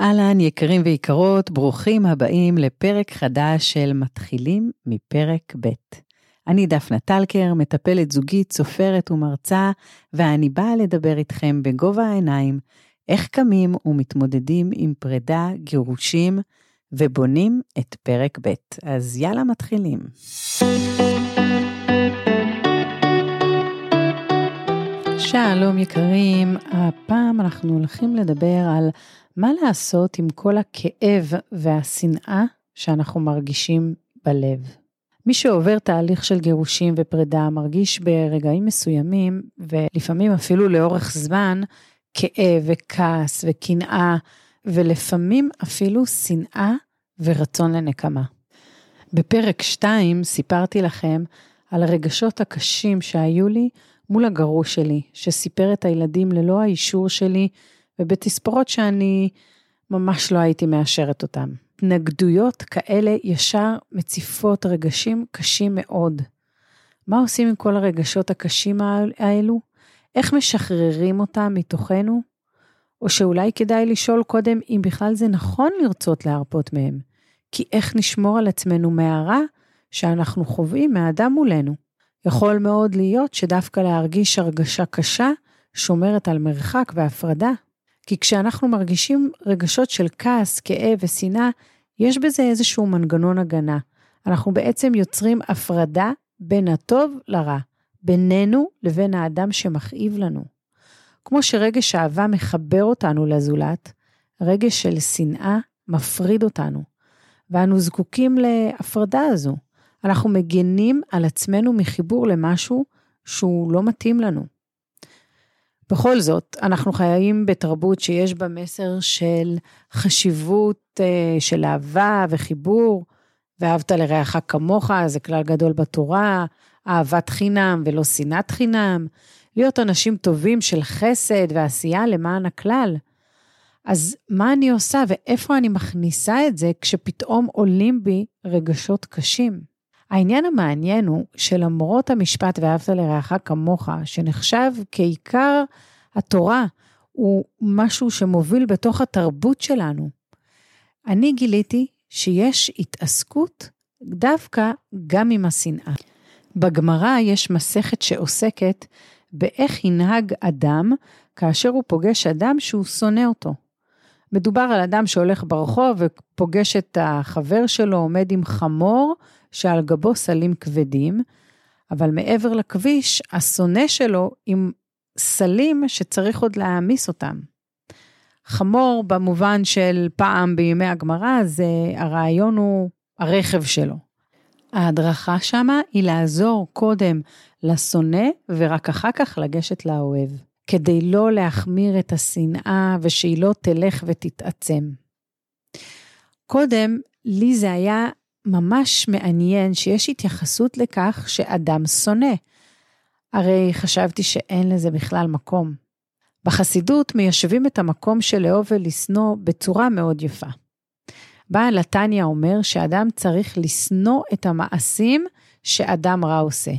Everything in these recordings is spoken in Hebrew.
אהלן, יקרים ויקרות, ברוכים הבאים לפרק חדש של מתחילים מפרק ב'. אני דפנה טלקר, מטפלת זוגית, סופרת ומרצה, ואני באה לדבר איתכם בגובה העיניים, איך קמים ומתמודדים עם פרידה, גירושים, ובונים את פרק ב'. אז יאללה, מתחילים. שלום יקרים, הפעם אנחנו הולכים לדבר על מה לעשות עם כל הכאב והשנאה שאנחנו מרגישים בלב. מי שעובר תהליך של גירושים ופרידה מרגיש ברגעים מסוימים, ולפעמים אפילו לאורך זמן, כאב וכעס וקנאה, ולפעמים אפילו שנאה ורצון לנקמה. בפרק 2 סיפרתי לכם על הרגשות הקשים שהיו לי מול הגרוש שלי, שסיפר את הילדים ללא האישור שלי, ובתספורות שאני ממש לא הייתי מאשרת אותן. התנגדויות כאלה ישר מציפות רגשים קשים מאוד. מה עושים עם כל הרגשות הקשים האלו? איך משחררים אותם מתוכנו? או שאולי כדאי לשאול קודם אם בכלל זה נכון לרצות להרפות מהם, כי איך נשמור על עצמנו מהרע שאנחנו חווים מהאדם מולנו? יכול מאוד להיות שדווקא להרגיש הרגשה קשה שומרת על מרחק והפרדה. כי כשאנחנו מרגישים רגשות של כעס, כאב ושנאה, יש בזה איזשהו מנגנון הגנה. אנחנו בעצם יוצרים הפרדה בין הטוב לרע, בינינו לבין האדם שמכאיב לנו. כמו שרגש אהבה מחבר אותנו לזולת, רגש של שנאה מפריד אותנו, ואנו זקוקים להפרדה הזו. אנחנו מגנים על עצמנו מחיבור למשהו שהוא לא מתאים לנו. בכל זאת, אנחנו חיים בתרבות שיש בה מסר של חשיבות אה, של אהבה וחיבור, ואהבת לרעך כמוך, זה כלל גדול בתורה, אהבת חינם ולא שנאת חינם, להיות אנשים טובים של חסד ועשייה למען הכלל. אז מה אני עושה ואיפה אני מכניסה את זה כשפתאום עולים בי רגשות קשים? העניין המעניין הוא שלמרות המשפט ואהבת לרעך כמוך, שנחשב כעיקר התורה, הוא משהו שמוביל בתוך התרבות שלנו. אני גיליתי שיש התעסקות דווקא גם עם השנאה. בגמרא יש מסכת שעוסקת באיך ינהג אדם כאשר הוא פוגש אדם שהוא שונא אותו. מדובר על אדם שהולך ברחוב ופוגש את החבר שלו עומד עם חמור שעל גבו סלים כבדים, אבל מעבר לכביש, השונא שלו עם סלים שצריך עוד להעמיס אותם. חמור במובן של פעם בימי הגמרא, זה הרעיון הוא הרכב שלו. ההדרכה שמה היא לעזור קודם לשונא ורק אחר כך לגשת לאוהב, כדי לא להחמיר את השנאה ושהיא לא תלך ותתעצם. קודם, לי זה היה ממש מעניין שיש התייחסות לכך שאדם שונא. הרי חשבתי שאין לזה בכלל מקום. בחסידות מיישבים את המקום של לאהוב ולשנוא בצורה מאוד יפה. בעל התניא אומר שאדם צריך לשנוא את המעשים שאדם רע עושה.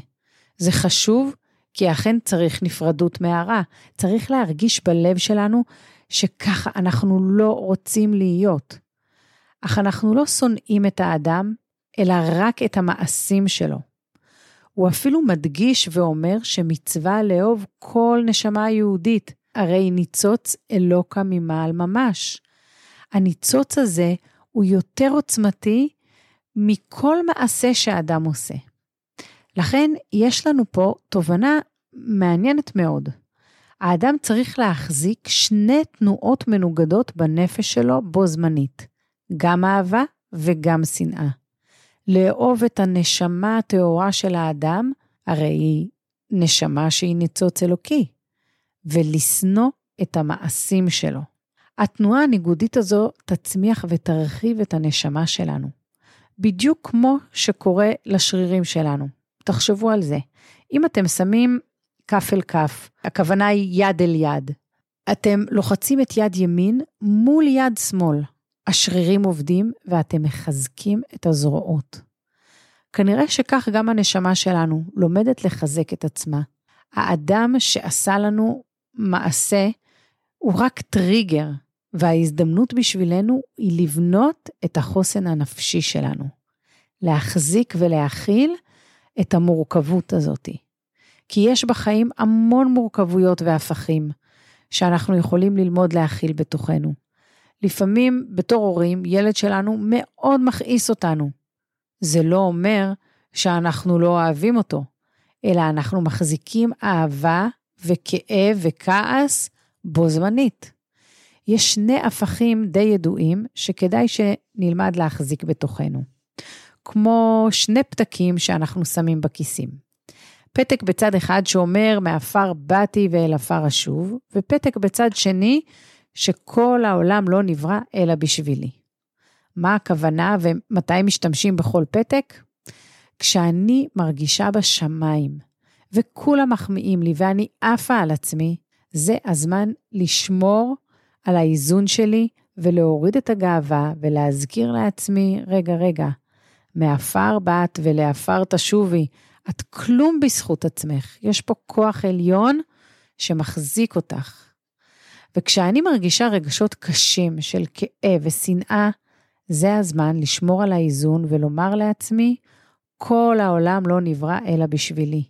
זה חשוב, כי אכן צריך נפרדות מהרע. צריך להרגיש בלב שלנו שככה אנחנו לא רוצים להיות. אך אנחנו לא שונאים את האדם, אלא רק את המעשים שלו. הוא אפילו מדגיש ואומר שמצווה לאהוב כל נשמה יהודית, הרי ניצוץ אלוקה ממעל ממש. הניצוץ הזה הוא יותר עוצמתי מכל מעשה שאדם עושה. לכן יש לנו פה תובנה מעניינת מאוד. האדם צריך להחזיק שני תנועות מנוגדות בנפש שלו בו זמנית, גם אהבה וגם שנאה. לאהוב את הנשמה הטהורה של האדם, הרי היא נשמה שהיא ניצוץ אלוקי, ולשנוא את המעשים שלו. התנועה הניגודית הזו תצמיח ותרחיב את הנשמה שלנו, בדיוק כמו שקורה לשרירים שלנו. תחשבו על זה. אם אתם שמים כף אל כף, הכוונה היא יד אל יד, אתם לוחצים את יד ימין מול יד שמאל. השרירים עובדים ואתם מחזקים את הזרועות. כנראה שכך גם הנשמה שלנו לומדת לחזק את עצמה. האדם שעשה לנו מעשה הוא רק טריגר, וההזדמנות בשבילנו היא לבנות את החוסן הנפשי שלנו, להחזיק ולהכיל את המורכבות הזאת. כי יש בחיים המון מורכבויות והפכים שאנחנו יכולים ללמוד להכיל בתוכנו. לפעמים בתור הורים, ילד שלנו מאוד מכעיס אותנו. זה לא אומר שאנחנו לא אוהבים אותו, אלא אנחנו מחזיקים אהבה וכאב וכעס בו זמנית. יש שני הפכים די ידועים שכדאי שנלמד להחזיק בתוכנו. כמו שני פתקים שאנחנו שמים בכיסים. פתק בצד אחד שאומר מעפר באתי ואל עפר אשוב, ופתק בצד שני שכל העולם לא נברא אלא בשבילי. מה הכוונה ומתי משתמשים בכל פתק? כשאני מרגישה בשמיים וכולם מחמיאים לי ואני עפה על עצמי, זה הזמן לשמור על האיזון שלי ולהוריד את הגאווה ולהזכיר לעצמי, רגע, רגע, מעפר באת ולעפר תשובי, את כלום בזכות עצמך, יש פה כוח עליון שמחזיק אותך. וכשאני מרגישה רגשות קשים של כאב ושנאה, זה הזמן לשמור על האיזון ולומר לעצמי, כל העולם לא נברא אלא בשבילי.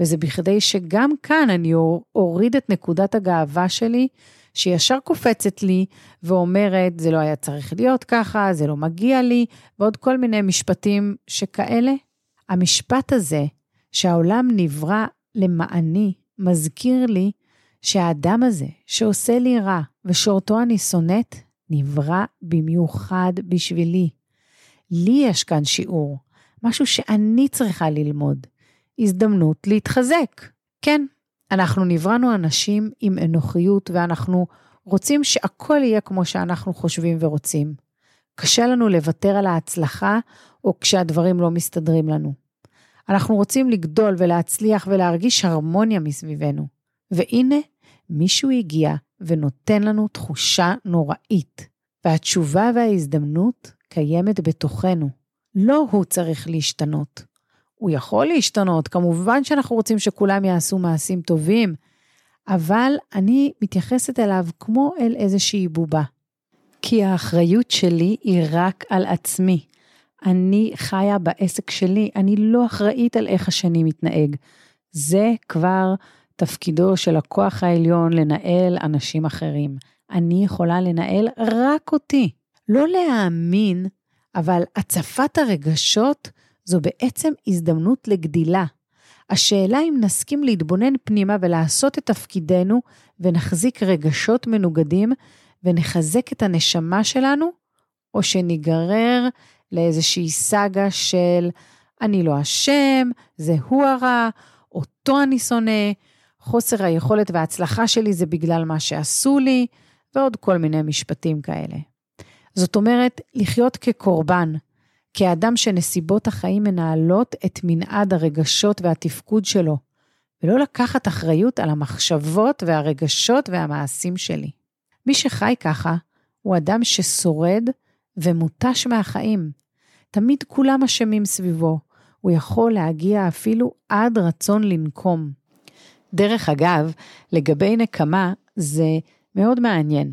וזה בכדי שגם כאן אני אוריד את נקודת הגאווה שלי, שישר קופצת לי ואומרת, זה לא היה צריך להיות ככה, זה לא מגיע לי, ועוד כל מיני משפטים שכאלה. המשפט הזה, שהעולם נברא למעני, מזכיר לי שהאדם הזה, שעושה לי רע ושאותו אני שונאת, נברא במיוחד בשבילי. לי יש כאן שיעור, משהו שאני צריכה ללמוד. הזדמנות להתחזק. כן, אנחנו נבראנו אנשים עם אנוכיות ואנחנו רוצים שהכל יהיה כמו שאנחנו חושבים ורוצים. קשה לנו לוותר על ההצלחה או כשהדברים לא מסתדרים לנו. אנחנו רוצים לגדול ולהצליח ולהרגיש הרמוניה מסביבנו. והנה, מישהו הגיע ונותן לנו תחושה נוראית. והתשובה וההזדמנות קיימת בתוכנו. לא הוא צריך להשתנות. הוא יכול להשתנות, כמובן שאנחנו רוצים שכולם יעשו מעשים טובים, אבל אני מתייחסת אליו כמו אל איזושהי בובה. כי האחריות שלי היא רק על עצמי. אני חיה בעסק שלי, אני לא אחראית על איך השני מתנהג. זה כבר תפקידו של הכוח העליון לנהל אנשים אחרים. אני יכולה לנהל רק אותי. לא להאמין, אבל הצפת הרגשות זו בעצם הזדמנות לגדילה. השאלה אם נסכים להתבונן פנימה ולעשות את תפקידנו ונחזיק רגשות מנוגדים ונחזק את הנשמה שלנו, או שניגרר לאיזושהי סאגה של אני לא אשם, זה הוא הרע, אותו אני שונא, חוסר היכולת וההצלחה שלי זה בגלל מה שעשו לי, ועוד כל מיני משפטים כאלה. זאת אומרת, לחיות כקורבן, כאדם שנסיבות החיים מנהלות את מנעד הרגשות והתפקוד שלו, ולא לקחת אחריות על המחשבות והרגשות והמעשים שלי. מי שחי ככה, הוא אדם ששורד ומותש מהחיים. תמיד כולם אשמים סביבו, הוא יכול להגיע אפילו עד רצון לנקום. דרך אגב, לגבי נקמה, זה מאוד מעניין.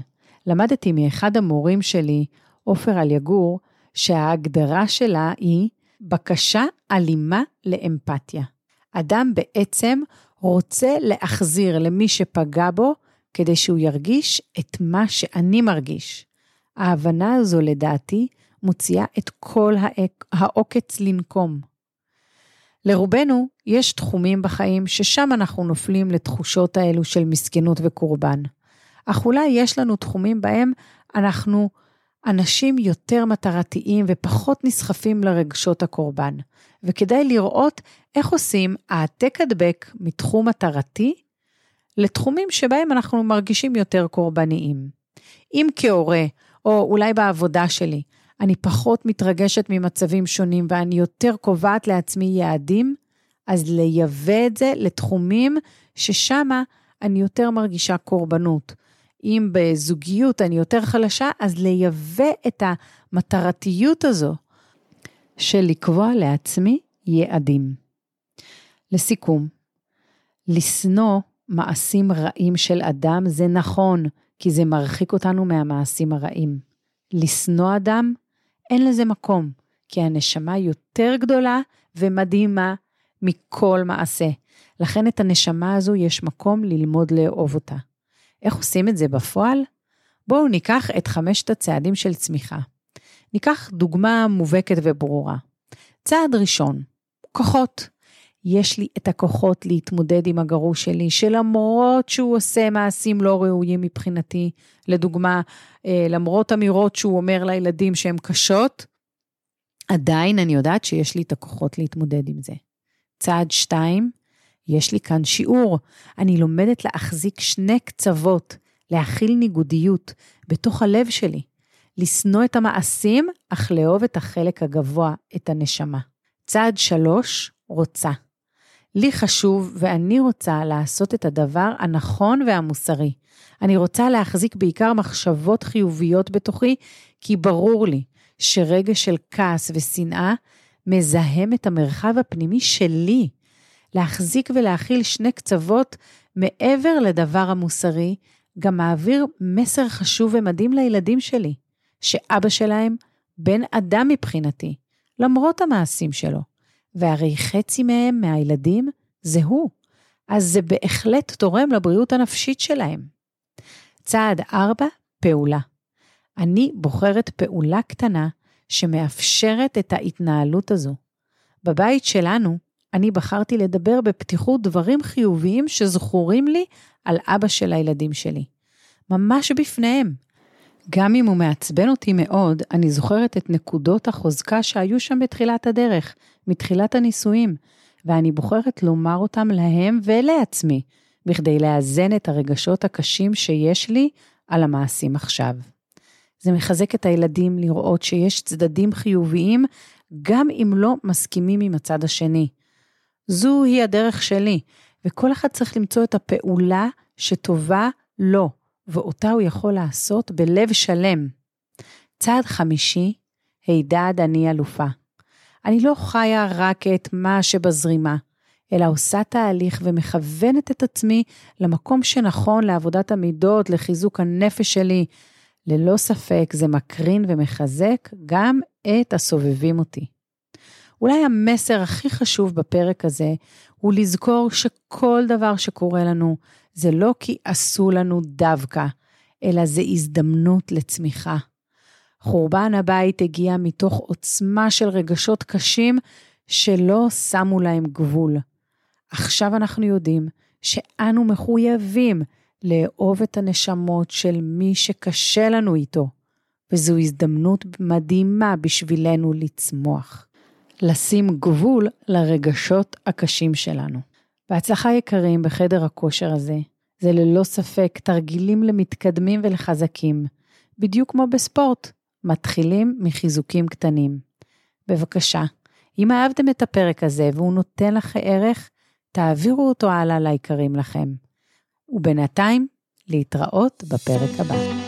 למדתי מאחד המורים שלי, עופר אליגור, שההגדרה שלה היא בקשה אלימה לאמפתיה. אדם בעצם רוצה להחזיר למי שפגע בו כדי שהוא ירגיש את מה שאני מרגיש. ההבנה הזו לדעתי מוציאה את כל העוקץ לנקום. לרובנו יש תחומים בחיים ששם אנחנו נופלים לתחושות האלו של מסכנות וקורבן. אך אולי יש לנו תחומים בהם אנחנו אנשים יותר מטרתיים ופחות נסחפים לרגשות הקורבן, וכדאי לראות איך עושים העתק הדבק מתחום מטרתי לתחומים שבהם אנחנו מרגישים יותר קורבניים. אם כהורה, או אולי בעבודה שלי, אני פחות מתרגשת ממצבים שונים ואני יותר קובעת לעצמי יעדים, אז לייבא את זה לתחומים ששמה אני יותר מרגישה קורבנות. אם בזוגיות אני יותר חלשה, אז לייבא את המטרתיות הזו של לקבוע לעצמי יעדים. לסיכום, לשנוא מעשים רעים של אדם זה נכון, כי זה מרחיק אותנו מהמעשים הרעים. לשנוא אדם, אין לזה מקום, כי הנשמה יותר גדולה ומדהימה מכל מעשה. לכן את הנשמה הזו יש מקום ללמוד לאהוב אותה. איך עושים את זה בפועל? בואו ניקח את חמשת הצעדים של צמיחה. ניקח דוגמה מובהקת וברורה. צעד ראשון, כוחות. יש לי את הכוחות להתמודד עם הגרוש שלי, שלמרות שהוא עושה מעשים לא ראויים מבחינתי, לדוגמה, אה, למרות אמירות שהוא אומר לילדים שהן קשות, עדיין אני יודעת שיש לי את הכוחות להתמודד עם זה. צעד שתיים, יש לי כאן שיעור. אני לומדת להחזיק שני קצוות, להכיל ניגודיות בתוך הלב שלי, לשנוא את המעשים, אך לאהוב את החלק הגבוה, את הנשמה. צעד שלוש, רוצה. לי חשוב ואני רוצה לעשות את הדבר הנכון והמוסרי. אני רוצה להחזיק בעיקר מחשבות חיוביות בתוכי, כי ברור לי שרגע של כעס ושנאה מזהם את המרחב הפנימי שלי. להחזיק ולהכיל שני קצוות מעבר לדבר המוסרי, גם מעביר מסר חשוב ומדהים לילדים שלי, שאבא שלהם בן אדם מבחינתי, למרות המעשים שלו. והרי חצי מהם, מהילדים, זה הוא. אז זה בהחלט תורם לבריאות הנפשית שלהם. צעד 4, פעולה. אני בוחרת פעולה קטנה שמאפשרת את ההתנהלות הזו. בבית שלנו, אני בחרתי לדבר בפתיחות דברים חיוביים שזכורים לי על אבא של הילדים שלי. ממש בפניהם. גם אם הוא מעצבן אותי מאוד, אני זוכרת את נקודות החוזקה שהיו שם בתחילת הדרך, מתחילת הנישואים, ואני בוחרת לומר אותם להם ולעצמי, בכדי לאזן את הרגשות הקשים שיש לי על המעשים עכשיו. זה מחזק את הילדים לראות שיש צדדים חיוביים, גם אם לא מסכימים עם הצד השני. זוהי הדרך שלי, וכל אחד צריך למצוא את הפעולה שטובה לו, ואותה הוא יכול לעשות בלב שלם. צעד חמישי, הידד אני אלופה. אני לא חיה רק את מה שבזרימה, אלא עושה תהליך ומכוונת את עצמי למקום שנכון לעבודת המידות, לחיזוק הנפש שלי. ללא ספק זה מקרין ומחזק גם את הסובבים אותי. אולי המסר הכי חשוב בפרק הזה הוא לזכור שכל דבר שקורה לנו זה לא כי עשו לנו דווקא, אלא זה הזדמנות לצמיחה. חורבן הבית הגיע מתוך עוצמה של רגשות קשים שלא שמו להם גבול. עכשיו אנחנו יודעים שאנו מחויבים לאהוב את הנשמות של מי שקשה לנו איתו, וזו הזדמנות מדהימה בשבילנו לצמוח. לשים גבול לרגשות הקשים שלנו. בהצלחה יקרים בחדר הכושר הזה, זה ללא ספק תרגילים למתקדמים ולחזקים, בדיוק כמו בספורט, מתחילים מחיזוקים קטנים. בבקשה, אם אהבתם את הפרק הזה והוא נותן לך ערך, תעבירו אותו הלאה ליקרים לכם. ובינתיים, להתראות בפרק הבא.